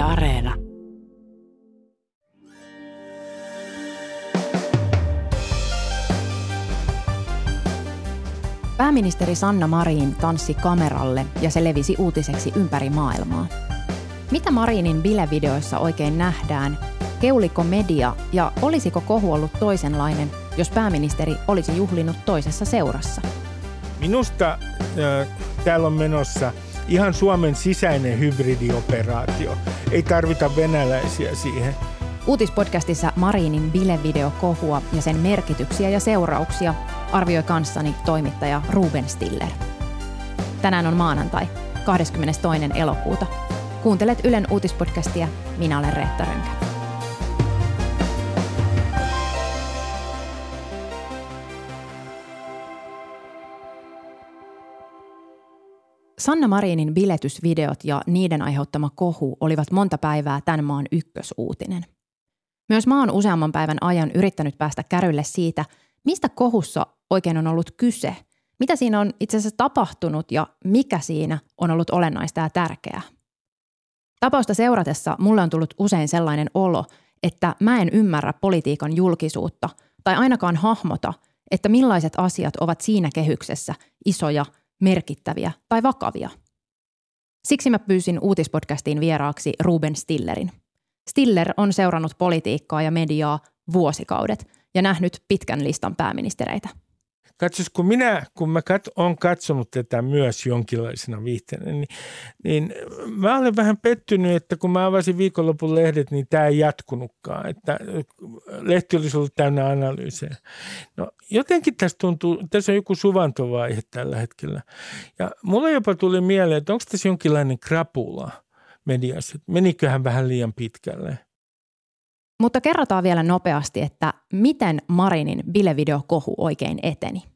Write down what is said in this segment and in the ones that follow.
Yle Areena. Pääministeri Sanna Marin tanssi kameralle ja se levisi uutiseksi ympäri maailmaa. Mitä Marinin bilevideoissa oikein nähdään? Keuliko media ja olisiko kohu ollut toisenlainen, jos pääministeri olisi juhlinut toisessa seurassa? Minusta äh, täällä on menossa ihan Suomen sisäinen hybridioperaatio. Ei tarvita venäläisiä siihen. Uutispodcastissa Marinin bilevideokohua ja sen merkityksiä ja seurauksia arvioi kanssani toimittaja Ruben Stiller. Tänään on maanantai, 22. elokuuta. Kuuntelet Ylen uutispodcastia. Minä olen Reetta Rönkä. Sanna Marinin biletysvideot ja niiden aiheuttama kohu olivat monta päivää tämän maan ykkösuutinen. Myös maa on useamman päivän ajan yrittänyt päästä kärylle siitä, mistä kohussa oikein on ollut kyse, mitä siinä on itse asiassa tapahtunut ja mikä siinä on ollut olennaista ja tärkeää. Tapausta seuratessa mulle on tullut usein sellainen olo, että mä en ymmärrä politiikan julkisuutta tai ainakaan hahmota, että millaiset asiat ovat siinä kehyksessä isoja, merkittäviä tai vakavia. Siksi mä pyysin uutispodcastiin vieraaksi Ruben Stillerin. Stiller on seurannut politiikkaa ja mediaa vuosikaudet ja nähnyt pitkän listan pääministereitä – Katsos, kun minä, kun mä kat, olen katsonut tätä myös jonkinlaisena viihteenä, niin, niin mä olen vähän pettynyt, että kun mä avasin viikonlopun lehdet, niin tämä ei jatkunutkaan. Että lehti olisi ollut täynnä analyysejä. No jotenkin tässä tuntuu, tässä on joku suvantovaihe tällä hetkellä. Ja mulle jopa tuli mieleen, että onko tässä jonkinlainen krapula mediassa, meniköhän vähän liian pitkälle. Mutta kerrotaan vielä nopeasti, että miten Marinin bilevideokohu oikein eteni.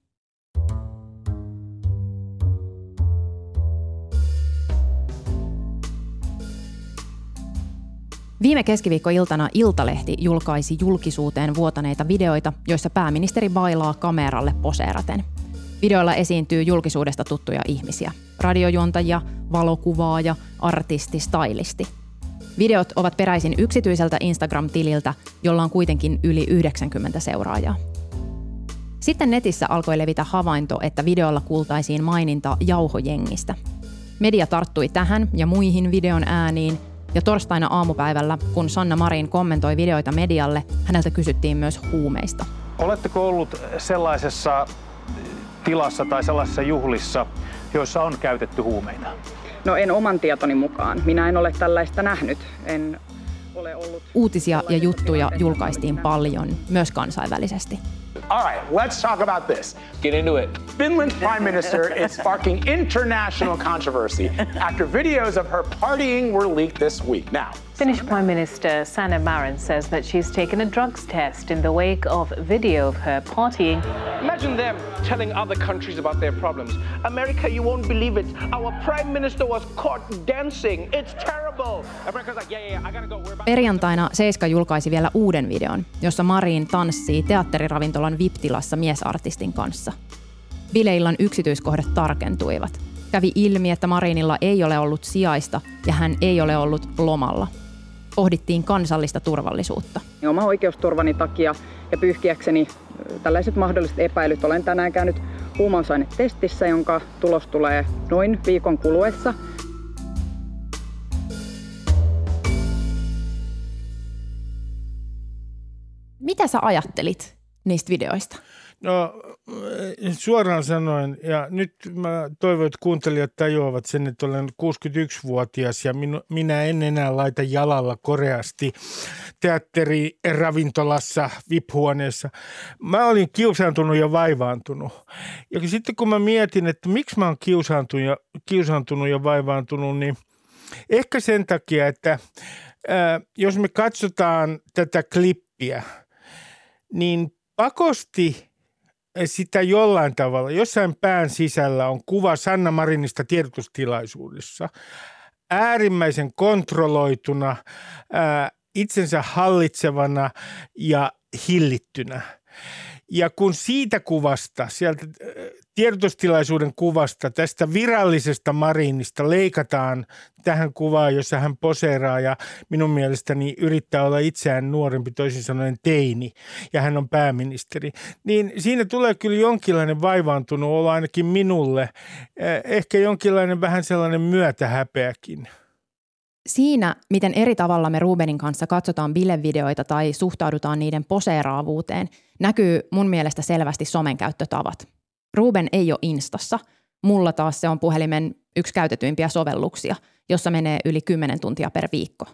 Viime keskiviikkoiltana Iltalehti julkaisi julkisuuteen vuotaneita videoita, joissa pääministeri bailaa kameralle poseeraten. Videoilla esiintyy julkisuudesta tuttuja ihmisiä. Radiojuontajia, valokuvaaja, artisti, stylisti – Videot ovat peräisin yksityiseltä Instagram-tililtä, jolla on kuitenkin yli 90 seuraajaa. Sitten netissä alkoi levitä havainto, että videolla kuultaisiin maininta jauhojengistä. Media tarttui tähän ja muihin videon ääniin, ja torstaina aamupäivällä, kun Sanna Marin kommentoi videoita medialle, häneltä kysyttiin myös huumeista. Oletteko ollut sellaisessa tilassa tai sellaisessa juhlissa, joissa on käytetty huumeita? No en oman tietoni mukaan. Minä en ole tällaista nähnyt. En ole ollut Uutisia ja juttuja julkaistiin paljon, myös kansainvälisesti. All right, let's talk about this. Get into it. Finland's prime minister is sparking international controversy after videos of her partying were leaked this week. Now, Finnish Prime Minister Sanna Marin says that she's taken a drugs test in the wake of video of her partying. Imagine them telling other countries about their problems. America, you won't believe it. Our prime minister was caught dancing. It's terrible. America's like, yeah, yeah, yeah I gotta go. We're about Perjantaina Seiska julkaisi vielä uuden videon, jossa Marin tanssii teatteriravintolan VIP-tilassa miesartistin kanssa. Bileillan yksityiskohdat tarkentuivat. Kävi ilmi, että Marinilla ei ole ollut sijaista ja hän ei ole ollut lomalla. Pohdittiin kansallista turvallisuutta. Oma oikeusturvani takia ja pyyhkiäkseni tällaiset mahdolliset epäilyt olen tänään käynyt huumausainetestissä, jonka tulos tulee noin viikon kuluessa. Mitä sä ajattelit niistä videoista? No suoraan sanoen, ja nyt mä toivon, että kuuntelijat tajuavat sen, että olen 61-vuotias ja minu, minä en enää laita jalalla koreasti teatteriravintolassa, VIP-huoneessa. Mä olin kiusaantunut ja vaivaantunut. Ja sitten kun mä mietin, että miksi mä oon kiusaantunut ja, kiusaantunut ja vaivaantunut, niin ehkä sen takia, että ää, jos me katsotaan tätä klippiä, niin pakosti sitä jollain tavalla, jossain pään sisällä on kuva Sanna Marinista tiedotustilaisuudessa. Äärimmäisen kontrolloituna, ää, itsensä hallitsevana ja hillittynä. Ja kun siitä kuvasta, sieltä tiedotustilaisuuden kuvasta, tästä virallisesta Marinista leikataan tähän kuvaan, jossa hän poseeraa ja minun mielestäni yrittää olla itseään nuorempi, toisin sanoen teini, ja hän on pääministeri, niin siinä tulee kyllä jonkinlainen vaivaantunut olo ainakin minulle, eh, ehkä jonkinlainen vähän sellainen myötähäpeäkin. Siinä, miten eri tavalla me Rubenin kanssa katsotaan bilevideoita tai suhtaudutaan niiden poseeraavuuteen, näkyy mun mielestä selvästi somen käyttötavat. Ruben ei ole Instassa. Mulla taas se on puhelimen yksi käytetyimpiä sovelluksia, jossa menee yli 10 tuntia per viikko.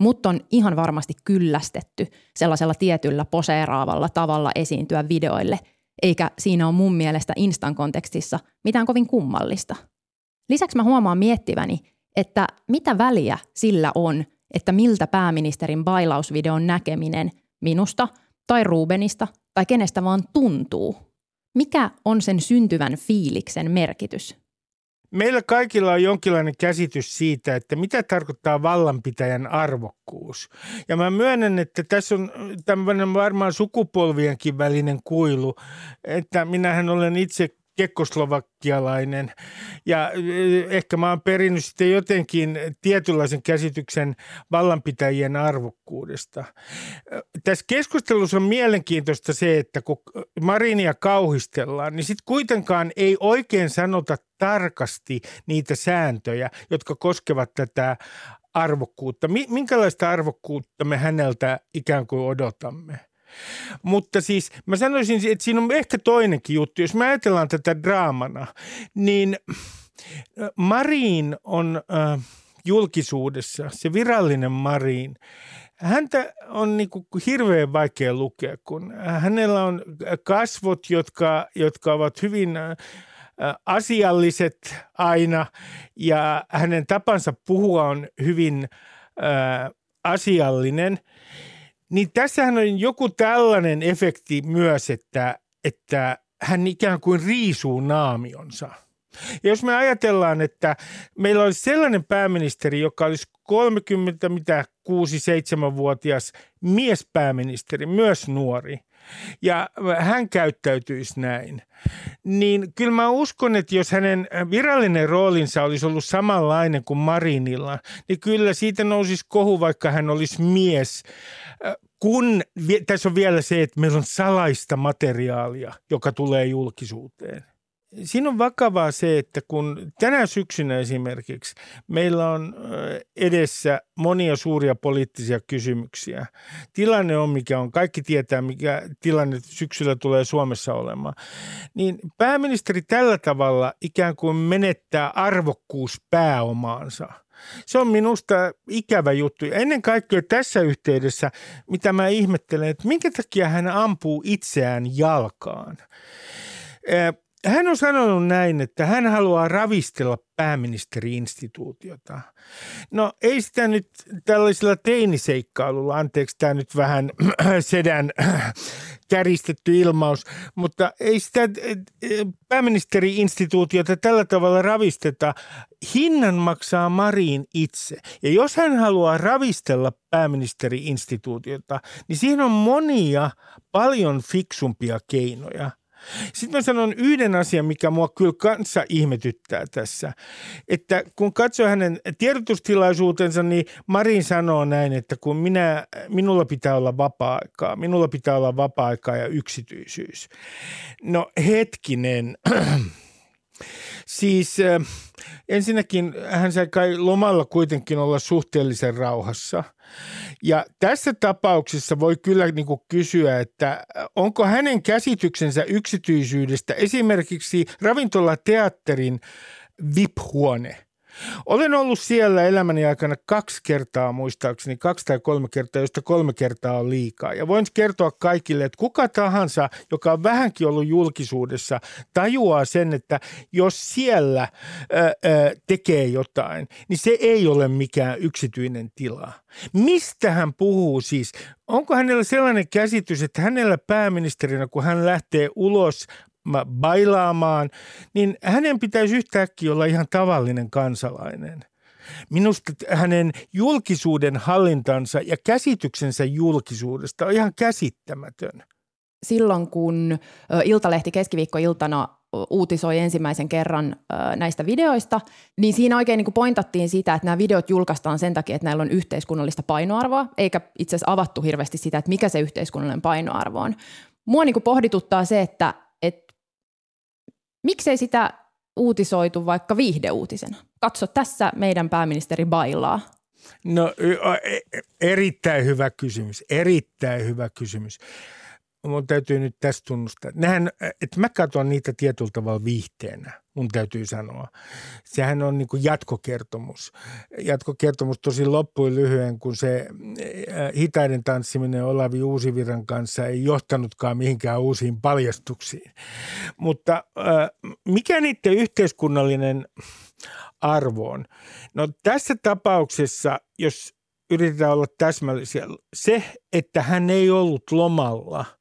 Mutta on ihan varmasti kyllästetty sellaisella tietyllä poseeraavalla tavalla esiintyä videoille, eikä siinä ole mun mielestä Instan kontekstissa mitään kovin kummallista. Lisäksi mä huomaan miettiväni, että mitä väliä sillä on, että miltä pääministerin bailausvideon näkeminen minusta tai Rubenista tai kenestä vaan tuntuu. Mikä on sen syntyvän fiiliksen merkitys? Meillä kaikilla on jonkinlainen käsitys siitä, että mitä tarkoittaa vallanpitäjän arvokkuus. Ja mä myönnän, että tässä on tämmöinen varmaan sukupolvienkin välinen kuilu, että minähän olen itse kekkoslovakialainen. Ja eh, ehkä mä oon perinnyt sitten jotenkin tietynlaisen käsityksen vallanpitäjien arvokkuudesta. Tässä keskustelussa on mielenkiintoista se, että kun Marinia kauhistellaan, niin sitten kuitenkaan ei oikein sanota tarkasti niitä sääntöjä, jotka koskevat tätä arvokkuutta. Minkälaista arvokkuutta me häneltä ikään kuin odotamme? Mutta siis mä sanoisin, että siinä on ehkä toinenkin juttu. Jos me ajatellaan tätä draamana, niin Marin on äh, julkisuudessa, se virallinen Marin, häntä on niin kuin hirveän vaikea lukea, kun hänellä on kasvot, jotka, jotka ovat hyvin äh, asialliset aina ja hänen tapansa puhua on hyvin äh, asiallinen – niin tässähän on joku tällainen efekti myös, että, että hän ikään kuin riisuu naamionsa. Ja jos me ajatellaan, että meillä olisi sellainen pääministeri, joka olisi 30, mitä 6-7-vuotias miespääministeri, myös nuori, ja hän käyttäytyisi näin, niin kyllä mä uskon, että jos hänen virallinen roolinsa olisi ollut samanlainen kuin Marinilla, niin kyllä siitä nousisi kohu, vaikka hän olisi mies kun tässä on vielä se, että meillä on salaista materiaalia, joka tulee julkisuuteen. Siinä on vakavaa se, että kun tänä syksynä esimerkiksi meillä on edessä monia suuria poliittisia kysymyksiä. Tilanne on mikä on, kaikki tietää mikä tilanne syksyllä tulee Suomessa olemaan. Niin pääministeri tällä tavalla ikään kuin menettää arvokkuuspääomaansa – se on minusta ikävä juttu. Ja ennen kaikkea tässä yhteydessä, mitä mä ihmettelen, että minkä takia hän ampuu itseään jalkaan. Hän on sanonut näin, että hän haluaa ravistella pääministeriinstituutiota. No ei sitä nyt tällaisella teiniseikkailulla, anteeksi tämä nyt vähän sedän käristetty ilmaus, mutta ei sitä pääministeriinstituutiota tällä tavalla ravisteta. Hinnan maksaa Marin itse. Ja jos hän haluaa ravistella pääministeriinstituutiota, niin siihen on monia paljon fiksumpia keinoja – sitten mä sanon yhden asian, mikä mua kyllä kanssa ihmetyttää tässä. Että kun katsoo hänen tiedotustilaisuutensa, niin Marin sanoo näin, että kun minä, minulla pitää olla vapaa-aikaa, minulla pitää olla vapaa-aikaa ja yksityisyys. No hetkinen. Siis äh, ensinnäkin hän sai kai lomalla kuitenkin olla suhteellisen rauhassa. Ja tässä tapauksessa voi kyllä niin kuin kysyä, että onko hänen käsityksensä yksityisyydestä esimerkiksi ravintolateatterin VIP-huone – olen ollut siellä elämäni aikana kaksi kertaa muistaakseni, kaksi tai kolme kertaa, josta kolme kertaa on liikaa. Ja voin kertoa kaikille, että kuka tahansa, joka on vähänkin ollut julkisuudessa, tajuaa sen, että jos siellä ää, ää, tekee jotain, niin se ei ole mikään yksityinen tila. Mistä hän puhuu siis? Onko hänellä sellainen käsitys, että hänellä pääministerinä, kun hän lähtee ulos bailaamaan, niin hänen pitäisi yhtäkkiä olla ihan tavallinen kansalainen. Minusta hänen julkisuuden hallintansa ja käsityksensä julkisuudesta on ihan käsittämätön. Silloin kun Iltalehti keskiviikkoiltana uutisoi ensimmäisen kerran näistä videoista, niin siinä oikein niin kuin pointattiin sitä, että nämä videot julkaistaan sen takia, että näillä on yhteiskunnallista painoarvoa, eikä itse asiassa avattu hirveästi sitä, että mikä se yhteiskunnallinen painoarvo on. Mua niin kuin pohdituttaa se, että, että miksei sitä uutisoitu vaikka viihdeuutisena. Katso, tässä meidän pääministeri bailaa. No e, erittäin hyvä kysymys, erittäin hyvä kysymys mun täytyy nyt tässä tunnustaa. Nähän, että mä katson niitä tietyllä tavalla viihteenä, mun täytyy sanoa. Sehän on niin kuin jatkokertomus. Jatkokertomus tosi loppui lyhyen, kun se hitaiden tanssiminen Olavi Uusiviran kanssa ei johtanutkaan mihinkään uusiin paljastuksiin. Mutta mikä niiden yhteiskunnallinen arvo on? No tässä tapauksessa, jos yritetään olla täsmällisiä, se, että hän ei ollut lomalla –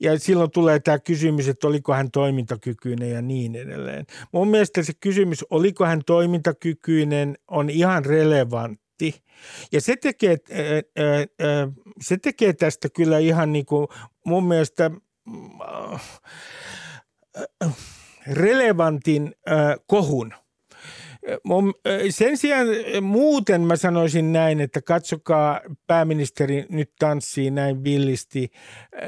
ja silloin tulee tämä kysymys, että oliko hän toimintakykyinen ja niin edelleen. Mun mielestä se kysymys, oliko hän toimintakykyinen, on ihan relevantti. Ja se tekee, se tekee tästä kyllä ihan niin kuin mun mielestä relevantin kohun – sen sijaan muuten mä sanoisin näin, että katsokaa pääministeri nyt tanssii näin villisti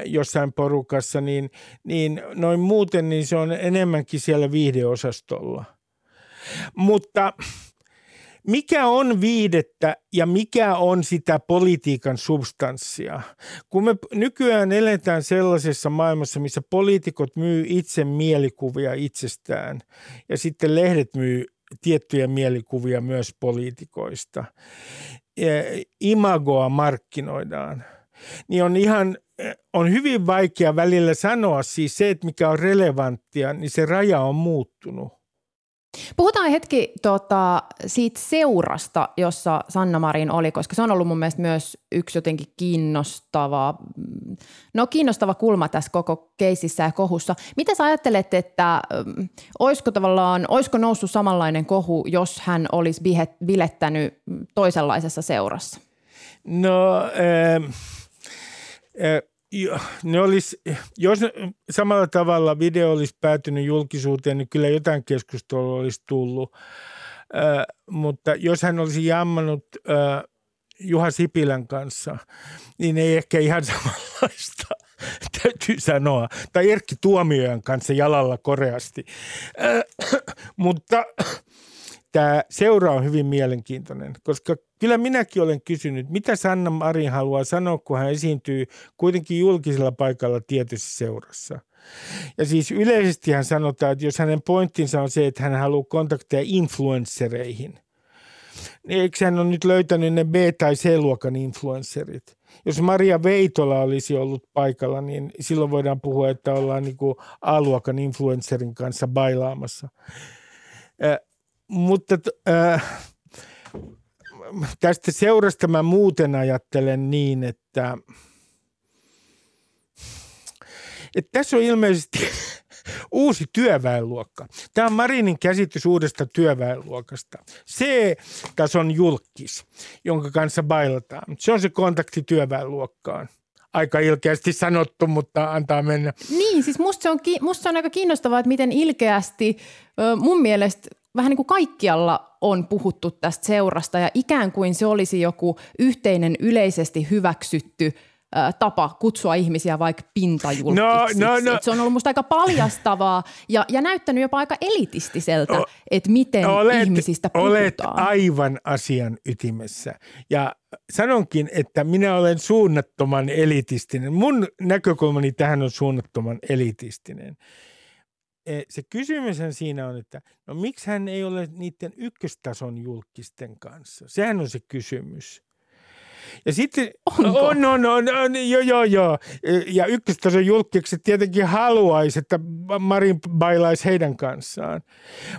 jossain porukassa, niin, niin noin muuten niin se on enemmänkin siellä viihdeosastolla. Mutta mikä on viidettä ja mikä on sitä politiikan substanssia? Kun me nykyään eletään sellaisessa maailmassa, missä poliitikot myy itse mielikuvia itsestään ja sitten lehdet myy tiettyjä mielikuvia myös poliitikoista. Imagoa markkinoidaan. Niin on ihan on hyvin vaikea välillä sanoa siis se, että mikä on relevanttia, niin se raja on muuttunut. Puhutaan hetki tota, siitä seurasta, jossa Sanna Marin oli, koska se on ollut mun mielestä myös yksi jotenkin kiinnostava, no kiinnostava kulma tässä koko keisissä ja kohussa. Mitä sä ajattelet, että um, olisiko tavallaan, olisiko noussut samanlainen kohu, jos hän olisi bilettänyt toisenlaisessa seurassa? No, äh, ne olisi, jos samalla tavalla video olisi päätynyt julkisuuteen, niin kyllä jotain keskustelua olisi tullut. Äh, mutta jos hän olisi jammannut äh, Juha Sipilän kanssa, niin ei ehkä ihan samanlaista, täytyy sanoa. Tai Erkki Tuomiojan kanssa jalalla koreasti. Äh, mutta tämä seura on hyvin mielenkiintoinen, koska kyllä minäkin olen kysynyt, mitä Sanna Marin haluaa sanoa, kun hän esiintyy kuitenkin julkisella paikalla tietyssä seurassa. Ja siis yleisesti hän sanotaan, että jos hänen pointtinsa on se, että hän haluaa kontakteja influenssereihin, niin eikö hän ole nyt löytänyt ne B- tai C-luokan influencerit? Jos Maria Veitola olisi ollut paikalla, niin silloin voidaan puhua, että ollaan niin kuin A-luokan influencerin kanssa bailaamassa. Mutta äh, tästä seurasta mä muuten ajattelen niin, että, että tässä on ilmeisesti uusi työväenluokka. Tämä on Marinin käsitys uudesta työväenluokasta. C-tason julkis, jonka kanssa bailataan. Se on se kontakti työväenluokkaan aika ilkeästi sanottu, mutta antaa mennä. Niin, siis musta se on, musta se on aika kiinnostavaa, että miten ilkeästi mun mielestä vähän niin kuin kaikkialla on puhuttu tästä seurasta ja ikään kuin se olisi joku yhteinen yleisesti hyväksytty tapa kutsua ihmisiä vaikka pintajulkiksi. No, no, no. Se on ollut musta aika paljastavaa ja, ja näyttänyt jopa aika elitistiseltä, o, että miten olet, ihmisistä puhutaan. Olet aivan asian ytimessä ja sanonkin, että minä olen suunnattoman elitistinen. Mun näkökulmani tähän on suunnattoman elitistinen. E, se kysymys siinä on, että no miksi hän ei ole niiden ykköstason julkisten kanssa? Sehän on se kysymys. Ja sitten, Onko? On, on, on, on, joo, joo, joo. E, ja ykköstason julkikset tietenkin haluaisi, että Marin bailaisi heidän kanssaan.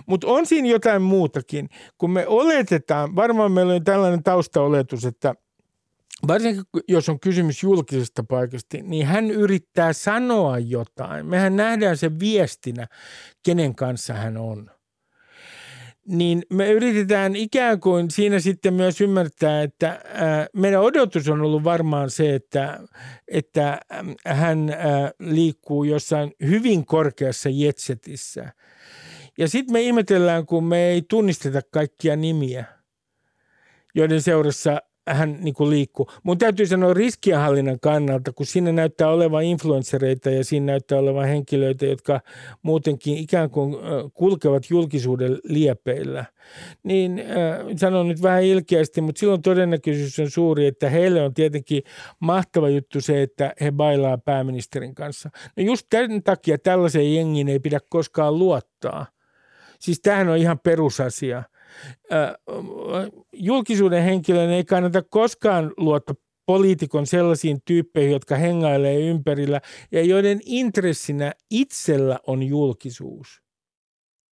Mutta on siinä jotain muutakin. Kun me oletetaan, varmaan meillä on tällainen taustaoletus, että – varsinkin jos on kysymys julkisesta paikasta, niin hän yrittää sanoa jotain. Mehän nähdään se viestinä, kenen kanssa hän on. niin me yritetään ikään kuin siinä sitten myös ymmärtää, että meidän odotus on ollut varmaan se, että, että hän liikkuu jossain hyvin korkeassa jetsetissä. Ja sitten me ihmetellään, kun me ei tunnisteta kaikkia nimiä, joiden seurassa hän niin kuin liikkuu. Mun täytyy sanoa riskienhallinnan kannalta, kun siinä näyttää olevan influenssereita ja siinä näyttää olevan henkilöitä, jotka muutenkin ikään kuin kulkevat julkisuuden liepeillä. Niin äh, sanon nyt vähän ilkeästi, mutta silloin todennäköisyys on suuri, että heille on tietenkin mahtava juttu se, että he bailaa pääministerin kanssa. No just tämän takia tällaisen jengin ei pidä koskaan luottaa. Siis tämähän on ihan perusasia – julkisuuden henkilön ei kannata koskaan luottaa poliitikon sellaisiin tyyppeihin, jotka hengailee ympärillä ja joiden intressinä itsellä on julkisuus.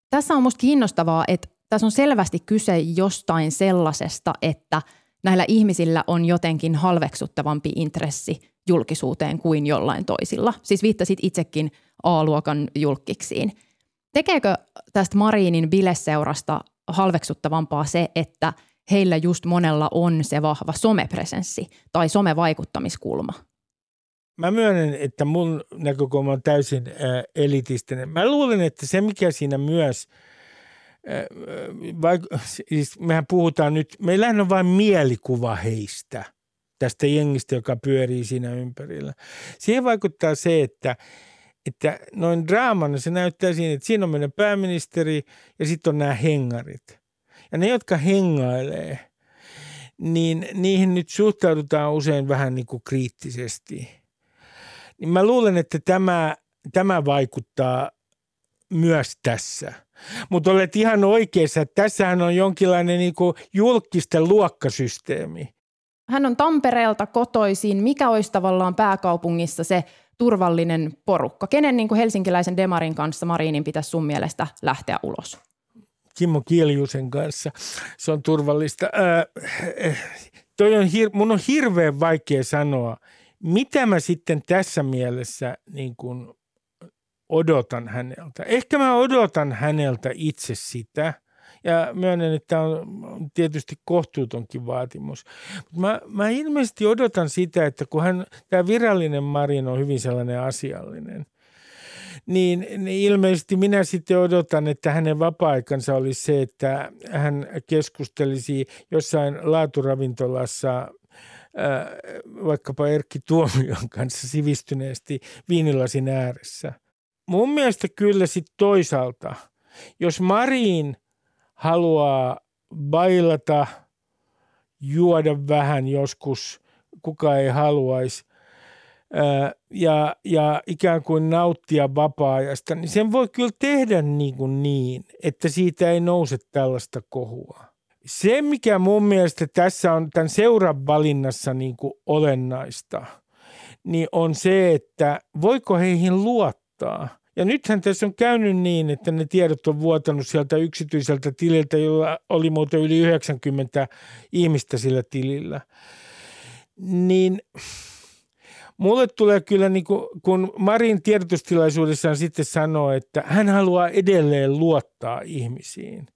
Tässä on minusta kiinnostavaa, että tässä on selvästi kyse jostain sellaisesta, että näillä ihmisillä on jotenkin halveksuttavampi intressi julkisuuteen kuin jollain toisilla. Siis viittasit itsekin A-luokan julkiksiin. Tekeekö tästä Marinin bileseurasta halveksuttavampaa se, että heillä just monella on se vahva somepresenssi tai somevaikuttamiskulma? Mä myönnän, että mun näkökulma on täysin äh, elitistinen. Mä luulen, että se mikä siinä myös, äh, vaik- siis mehän puhutaan nyt, meillä on vain mielikuva heistä, tästä jengistä, joka pyörii siinä ympärillä. Siihen vaikuttaa se, että että noin draamana se näyttää siinä, että siinä on meidän pääministeri ja sitten on nämä hengarit. Ja ne, jotka hengailee, niin niihin nyt suhtaudutaan usein vähän niin kuin kriittisesti. Niin mä luulen, että tämä, tämä vaikuttaa myös tässä. Mutta olet ihan oikeassa, että tässähän on jonkinlainen niin kuin julkisten luokkasysteemi. Hän on Tampereelta kotoisin. Mikä olisi tavallaan pääkaupungissa se turvallinen porukka? Kenen niin kuin helsinkiläisen Demarin kanssa Marinin pitäisi sun mielestä lähteä ulos? Kimmo Kiljusen kanssa. Se on turvallista. Ää, toi on hir- mun on hirveän vaikea sanoa, mitä mä sitten tässä mielessä niin kuin odotan häneltä. Ehkä mä odotan häneltä itse sitä – ja myönnän, että tämä on tietysti kohtuutonkin vaatimus. Mä, mä ilmeisesti odotan sitä, että kun hän, tämä virallinen Marin on hyvin sellainen asiallinen, niin, niin ilmeisesti minä sitten odotan, että hänen vapaa-aikansa olisi se, että hän keskustelisi jossain laaturavintolassa vaikkapa Erkki Tuomion kanssa sivistyneesti viinilasin ääressä. Mun mielestä kyllä sitten toisaalta, jos Marin – haluaa bailata, juoda vähän joskus, kuka ei haluaisi, ja, ja ikään kuin nauttia vapaa-ajasta, niin sen voi kyllä tehdä niin, kuin niin, että siitä ei nouse tällaista kohua. Se, mikä mun mielestä tässä on tämän seuran valinnassa niin kuin olennaista, niin on se, että voiko heihin luottaa – ja nythän tässä on käynyt niin, että ne tiedot on vuotanut sieltä yksityiseltä tililtä, jolla oli muuten yli 90 ihmistä sillä tilillä. Niin mulle tulee kyllä, niin kuin, kun Marin tiedotustilaisuudessaan sitten sanoo, että hän haluaa edelleen luottaa ihmisiin.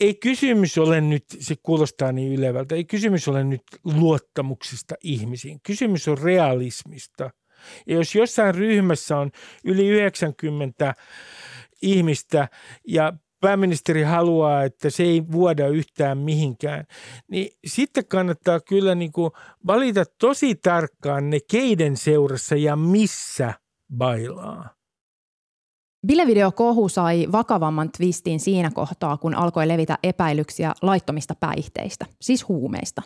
Ei kysymys ole nyt, se kuulostaa niin ylevältä, ei kysymys ole nyt luottamuksesta ihmisiin. Kysymys on realismista – ja jos jossain ryhmässä on yli 90 ihmistä ja pääministeri haluaa, että se ei vuoda yhtään mihinkään, niin sitten kannattaa kyllä niin kuin valita tosi tarkkaan ne keiden seurassa ja missä bailaa. Bilevideo kohu sai vakavamman twistin siinä kohtaa, kun alkoi levitä epäilyksiä laittomista päihteistä, siis huumeista.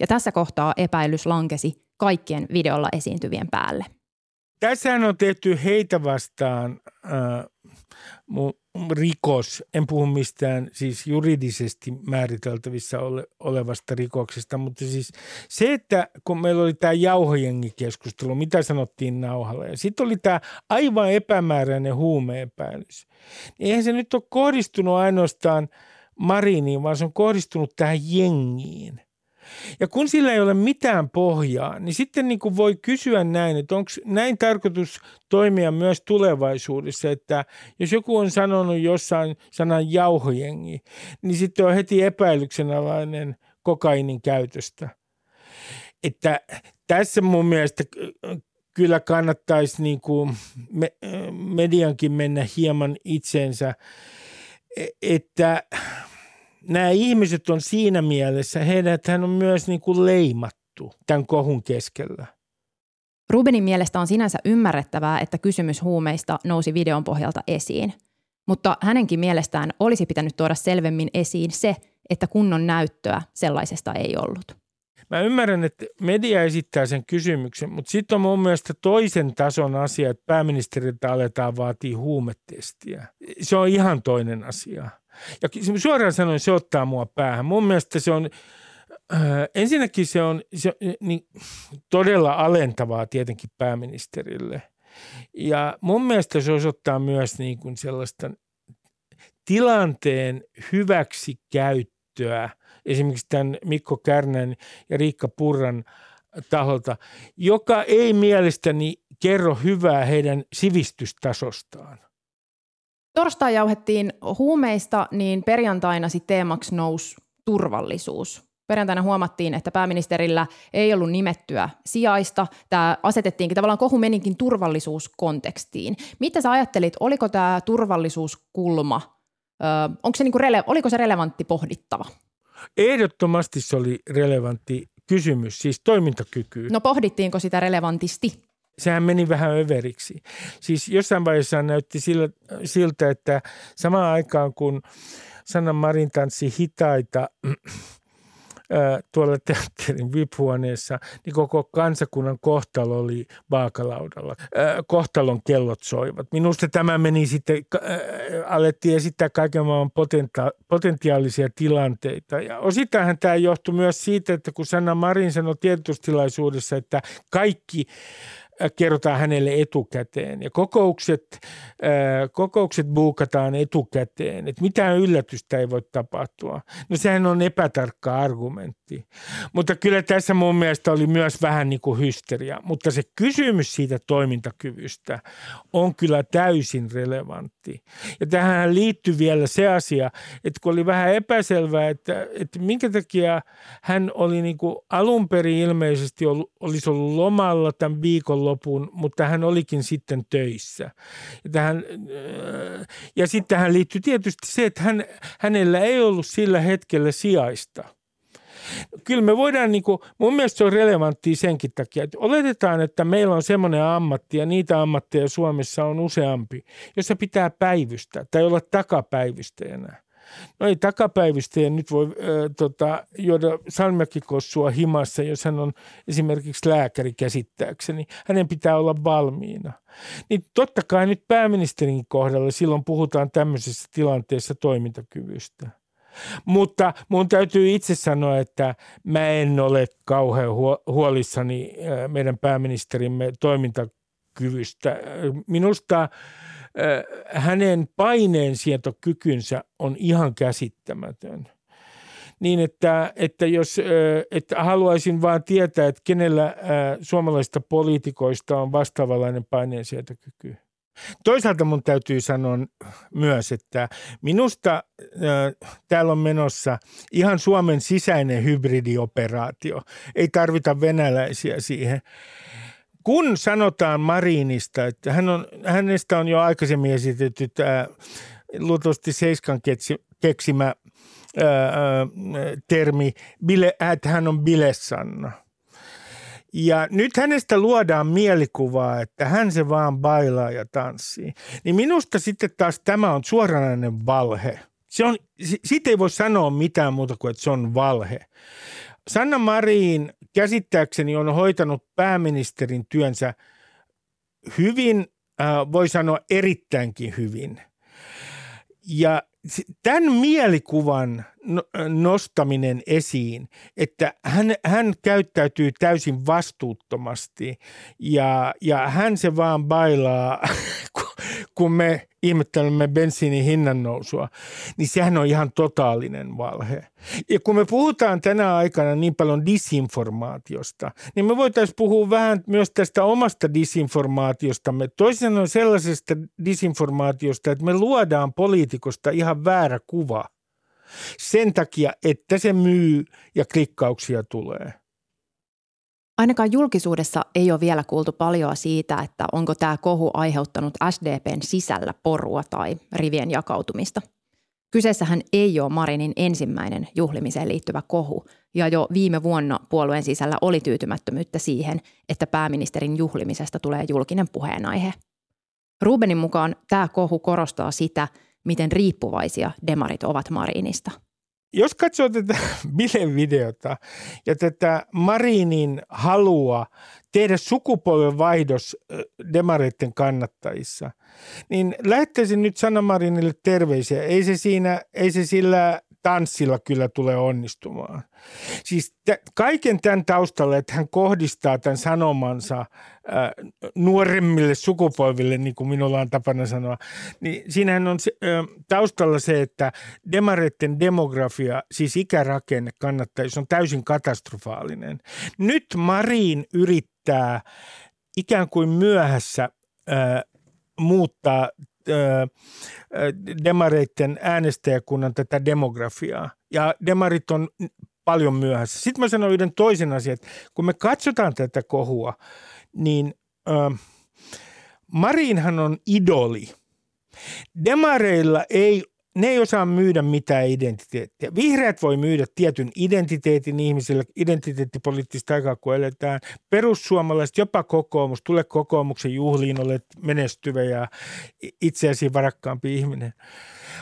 Ja tässä kohtaa epäilys lankesi kaikkien videolla esiintyvien päälle. Tässähän on tehty heitä vastaan äh, rikos, en puhu mistään siis juridisesti määriteltävissä ole, olevasta rikoksesta, mutta siis se, että kun meillä oli tämä jauhojengikeskustelu, mitä sanottiin nauhalla, ja sitten oli tämä aivan epämääräinen huumeepäilys, niin eihän se nyt ole kohdistunut ainoastaan Mariniin, vaan se on kohdistunut tähän jengiin – Ja kun sillä ei ole mitään pohjaa, niin sitten niin kuin voi kysyä näin, että onko näin tarkoitus toimia myös tulevaisuudessa, että jos joku on sanonut jossain sanan jauhojengi, niin sitten on heti epäilyksenalainen kokainin käytöstä. Että tässä mun mielestä kyllä kannattaisi niin kuin me, mediankin mennä hieman itsensä, e, että nämä ihmiset on siinä mielessä, heidät hän on myös niin kuin leimattu tämän kohun keskellä. Rubenin mielestä on sinänsä ymmärrettävää, että kysymys huumeista nousi videon pohjalta esiin. Mutta hänenkin mielestään olisi pitänyt tuoda selvemmin esiin se, että kunnon näyttöä sellaisesta ei ollut. Mä ymmärrän, että media esittää sen kysymyksen, mutta sitten on mun mielestä toisen tason asia, että pääministeriltä aletaan vaatia huumetestiä. Se on ihan toinen asia. Ja suoraan sanoen se ottaa mua päähän. Mun mielestä se on, äh, ensinnäkin se on se, niin, todella alentavaa tietenkin pääministerille. Ja mun mielestä se osoittaa myös niin kuin sellaista tilanteen hyväksikäyttöä esimerkiksi tämän Mikko Kärnän ja Riikka Purran taholta, joka ei mielestäni kerro hyvää heidän sivistystasostaan. Torstai jauhettiin huumeista, niin perjantaina sitten teemaksi nousi turvallisuus. Perjantaina huomattiin, että pääministerillä ei ollut nimettyä sijaista. Tämä asetettiinkin, tavallaan kohu menikin turvallisuuskontekstiin. Mitä sä ajattelit, oliko tämä turvallisuuskulma, ö, onko se niinku rele, oliko se relevantti pohdittava? Ehdottomasti se oli relevantti kysymys, siis toimintakyky. No pohdittiinko sitä relevantisti? Sehän meni vähän överiksi. Siis jossain vaiheessa näytti sillä, siltä, että samaan aikaan kun Sanna Marin tanssi hitaita tuolla teatterin VIP-huoneessa, niin koko kansakunnan kohtalo oli vaakalaudalla. Kohtalon kellot soivat. Minusta tämä meni sitten, alettiin esittää kaiken maailman potentiaalisia tilanteita. Ja osittainhan tämä johtui myös siitä, että kun Sanna Marin sanoi tiedotustilaisuudessa, että kaikki kerrotaan hänelle etukäteen ja kokoukset, kokoukset buukataan etukäteen, että mitään yllätystä ei voi tapahtua. No sehän on epätarkka argumentti. Mutta kyllä tässä mun mielestä oli myös vähän niin kuin hysteria. Mutta se kysymys siitä toimintakyvystä on kyllä täysin relevantti. Ja tähän liittyy vielä se asia, että kun oli vähän epäselvää, että, että minkä takia hän oli niin kuin alun perin ilmeisesti ollut, olisi ollut lomalla tämän viikon lopun, mutta hän olikin sitten töissä. Ja, tähän, äh, ja sitten tähän liittyy tietysti se, että hän, hänellä ei ollut sillä hetkellä sijaista. Kyllä me voidaan, niin kuin, mun mielestä se on relevanttia senkin takia, että oletetaan, että meillä on semmoinen ammatti ja niitä ammatteja Suomessa on useampi, jossa pitää päivystää tai olla takapäivystäjänä. No ei takapäivystäjä nyt voi äh, tota, juoda salmiakkikossua himassa, jos hän on esimerkiksi lääkäri käsittääkseni. Hänen pitää olla valmiina. Niin totta kai nyt pääministerin kohdalla silloin puhutaan tämmöisessä tilanteessa toimintakyvystä. Mutta mun täytyy itse sanoa, että mä en ole kauhean huolissani meidän pääministerimme toimintakyvystä. Minusta hänen paineensietokykynsä on ihan käsittämätön. Niin, että, että jos että haluaisin vaan tietää, että kenellä suomalaisista poliitikoista on vastaavanlainen paineensietokyky. Toisaalta mun täytyy sanoa myös, että minusta äh, täällä on menossa ihan Suomen sisäinen hybridioperaatio. Ei tarvita venäläisiä siihen kun sanotaan Marinista, että hän on, hänestä on jo aikaisemmin esitetty tämä luultavasti Seiskan keksimä ää, ää, termi, bile, että hän on bilesanna. Ja nyt hänestä luodaan mielikuvaa, että hän se vaan bailaa ja tanssii. Niin minusta sitten taas tämä on suoranainen valhe. Se on, siitä ei voi sanoa mitään muuta kuin, että se on valhe. Sanna Marin käsittääkseni on hoitanut pääministerin työnsä hyvin, äh, voi sanoa erittäinkin hyvin. Ja tämän mielikuvan no, nostaminen esiin, että hän, hän käyttäytyy täysin vastuuttomasti ja, ja hän se vaan bailaa kun me ihmettelemme bensiinin hinnan nousua, niin sehän on ihan totaalinen valhe. Ja kun me puhutaan tänä aikana niin paljon disinformaatiosta, niin me voitaisiin puhua vähän myös tästä omasta disinformaatiostamme. Toisin sanoen sellaisesta disinformaatiosta, että me luodaan poliitikosta ihan väärä kuva sen takia, että se myy ja klikkauksia tulee. Ainakaan julkisuudessa ei ole vielä kuultu paljon siitä, että onko tämä kohu aiheuttanut SDPn sisällä porua tai rivien jakautumista. Kyseessähän ei ole Marinin ensimmäinen juhlimiseen liittyvä kohu, ja jo viime vuonna puolueen sisällä oli tyytymättömyyttä siihen, että pääministerin juhlimisesta tulee julkinen puheenaihe. Rubenin mukaan tämä kohu korostaa sitä, miten riippuvaisia demarit ovat Marinista – jos katsoo tätä bilevideota ja tätä Marinin halua tehdä sukupolvenvaihdos demareiden kannattajissa, niin lähettäisin nyt Sanna Marinille terveisiä. Ei se, siinä, ei se sillä tanssilla kyllä tule onnistumaan. Siis t- kaiken tämän taustalla, että hän kohdistaa tämän sanomansa – nuoremmille sukupolville, niin kuin minulla on tapana sanoa, niin siinähän on se, taustalla se, että demareiden demografia, siis ikärakenne kannattaisi, on täysin katastrofaalinen. Nyt Marin yrittää ikään kuin myöhässä äh, muuttaa demareiden äänestäjäkunnan tätä demografiaa. Ja demarit on paljon myöhässä. Sitten mä sanon yhden toisen asian, että kun me katsotaan tätä kohua, niin äh, Marinhan on idoli. Demareilla ei ne ei osaa myydä mitään identiteettiä. Vihreät voi myydä tietyn identiteetin ihmisille, identiteettipoliittista aikaa kun eletään. Perussuomalaiset, jopa kokoomus, tule kokoomuksen juhliin, olet menestyvä ja itseäsi varakkaampi ihminen.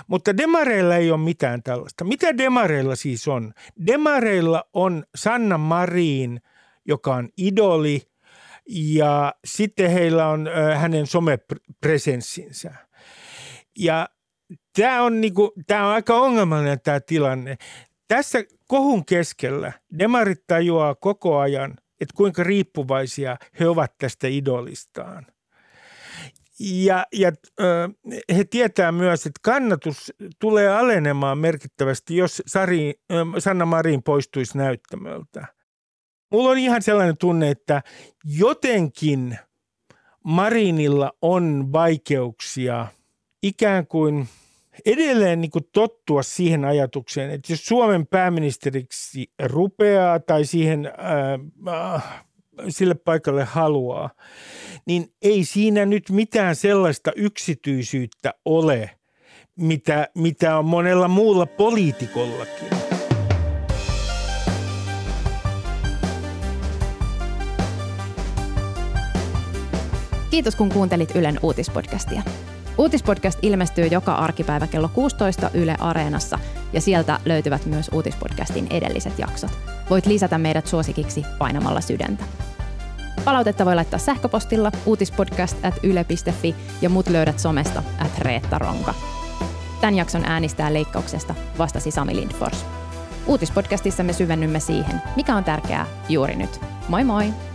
Mutta demareilla ei ole mitään tällaista. Mitä demareilla siis on? Demareilla on Sanna Marin, joka on idoli – ja sitten heillä on hänen somepresenssinsä. Ja tämä on, niinku, tää on aika ongelmallinen tämä tilanne. Tässä kohun keskellä demarit tajuaa koko ajan, että kuinka riippuvaisia he ovat tästä idolistaan. Ja, ja he tietää myös, että kannatus tulee alenemaan merkittävästi, jos Sari, Sanna Marin poistuisi näyttämöltä mulla on ihan sellainen tunne, että jotenkin Marinilla on vaikeuksia ikään kuin edelleen niin kuin tottua siihen ajatukseen, että jos Suomen pääministeriksi rupeaa tai siihen ää, äh, sille paikalle haluaa, niin ei siinä nyt mitään sellaista yksityisyyttä ole, mitä, mitä on monella muulla poliitikollakin. Kiitos kun kuuntelit Ylen uutispodcastia. Uutispodcast ilmestyy joka arkipäivä kello 16 Yle Areenassa ja sieltä löytyvät myös uutispodcastin edelliset jaksot. Voit lisätä meidät suosikiksi painamalla sydäntä. Palautetta voi laittaa sähköpostilla uutispodcast at ja mut löydät somesta at Reetta Ronka. Tämän jakson äänistää leikkauksesta vastasi Sami Lindfors. Uutispodcastissa me syvennymme siihen, mikä on tärkeää juuri nyt. Moi moi!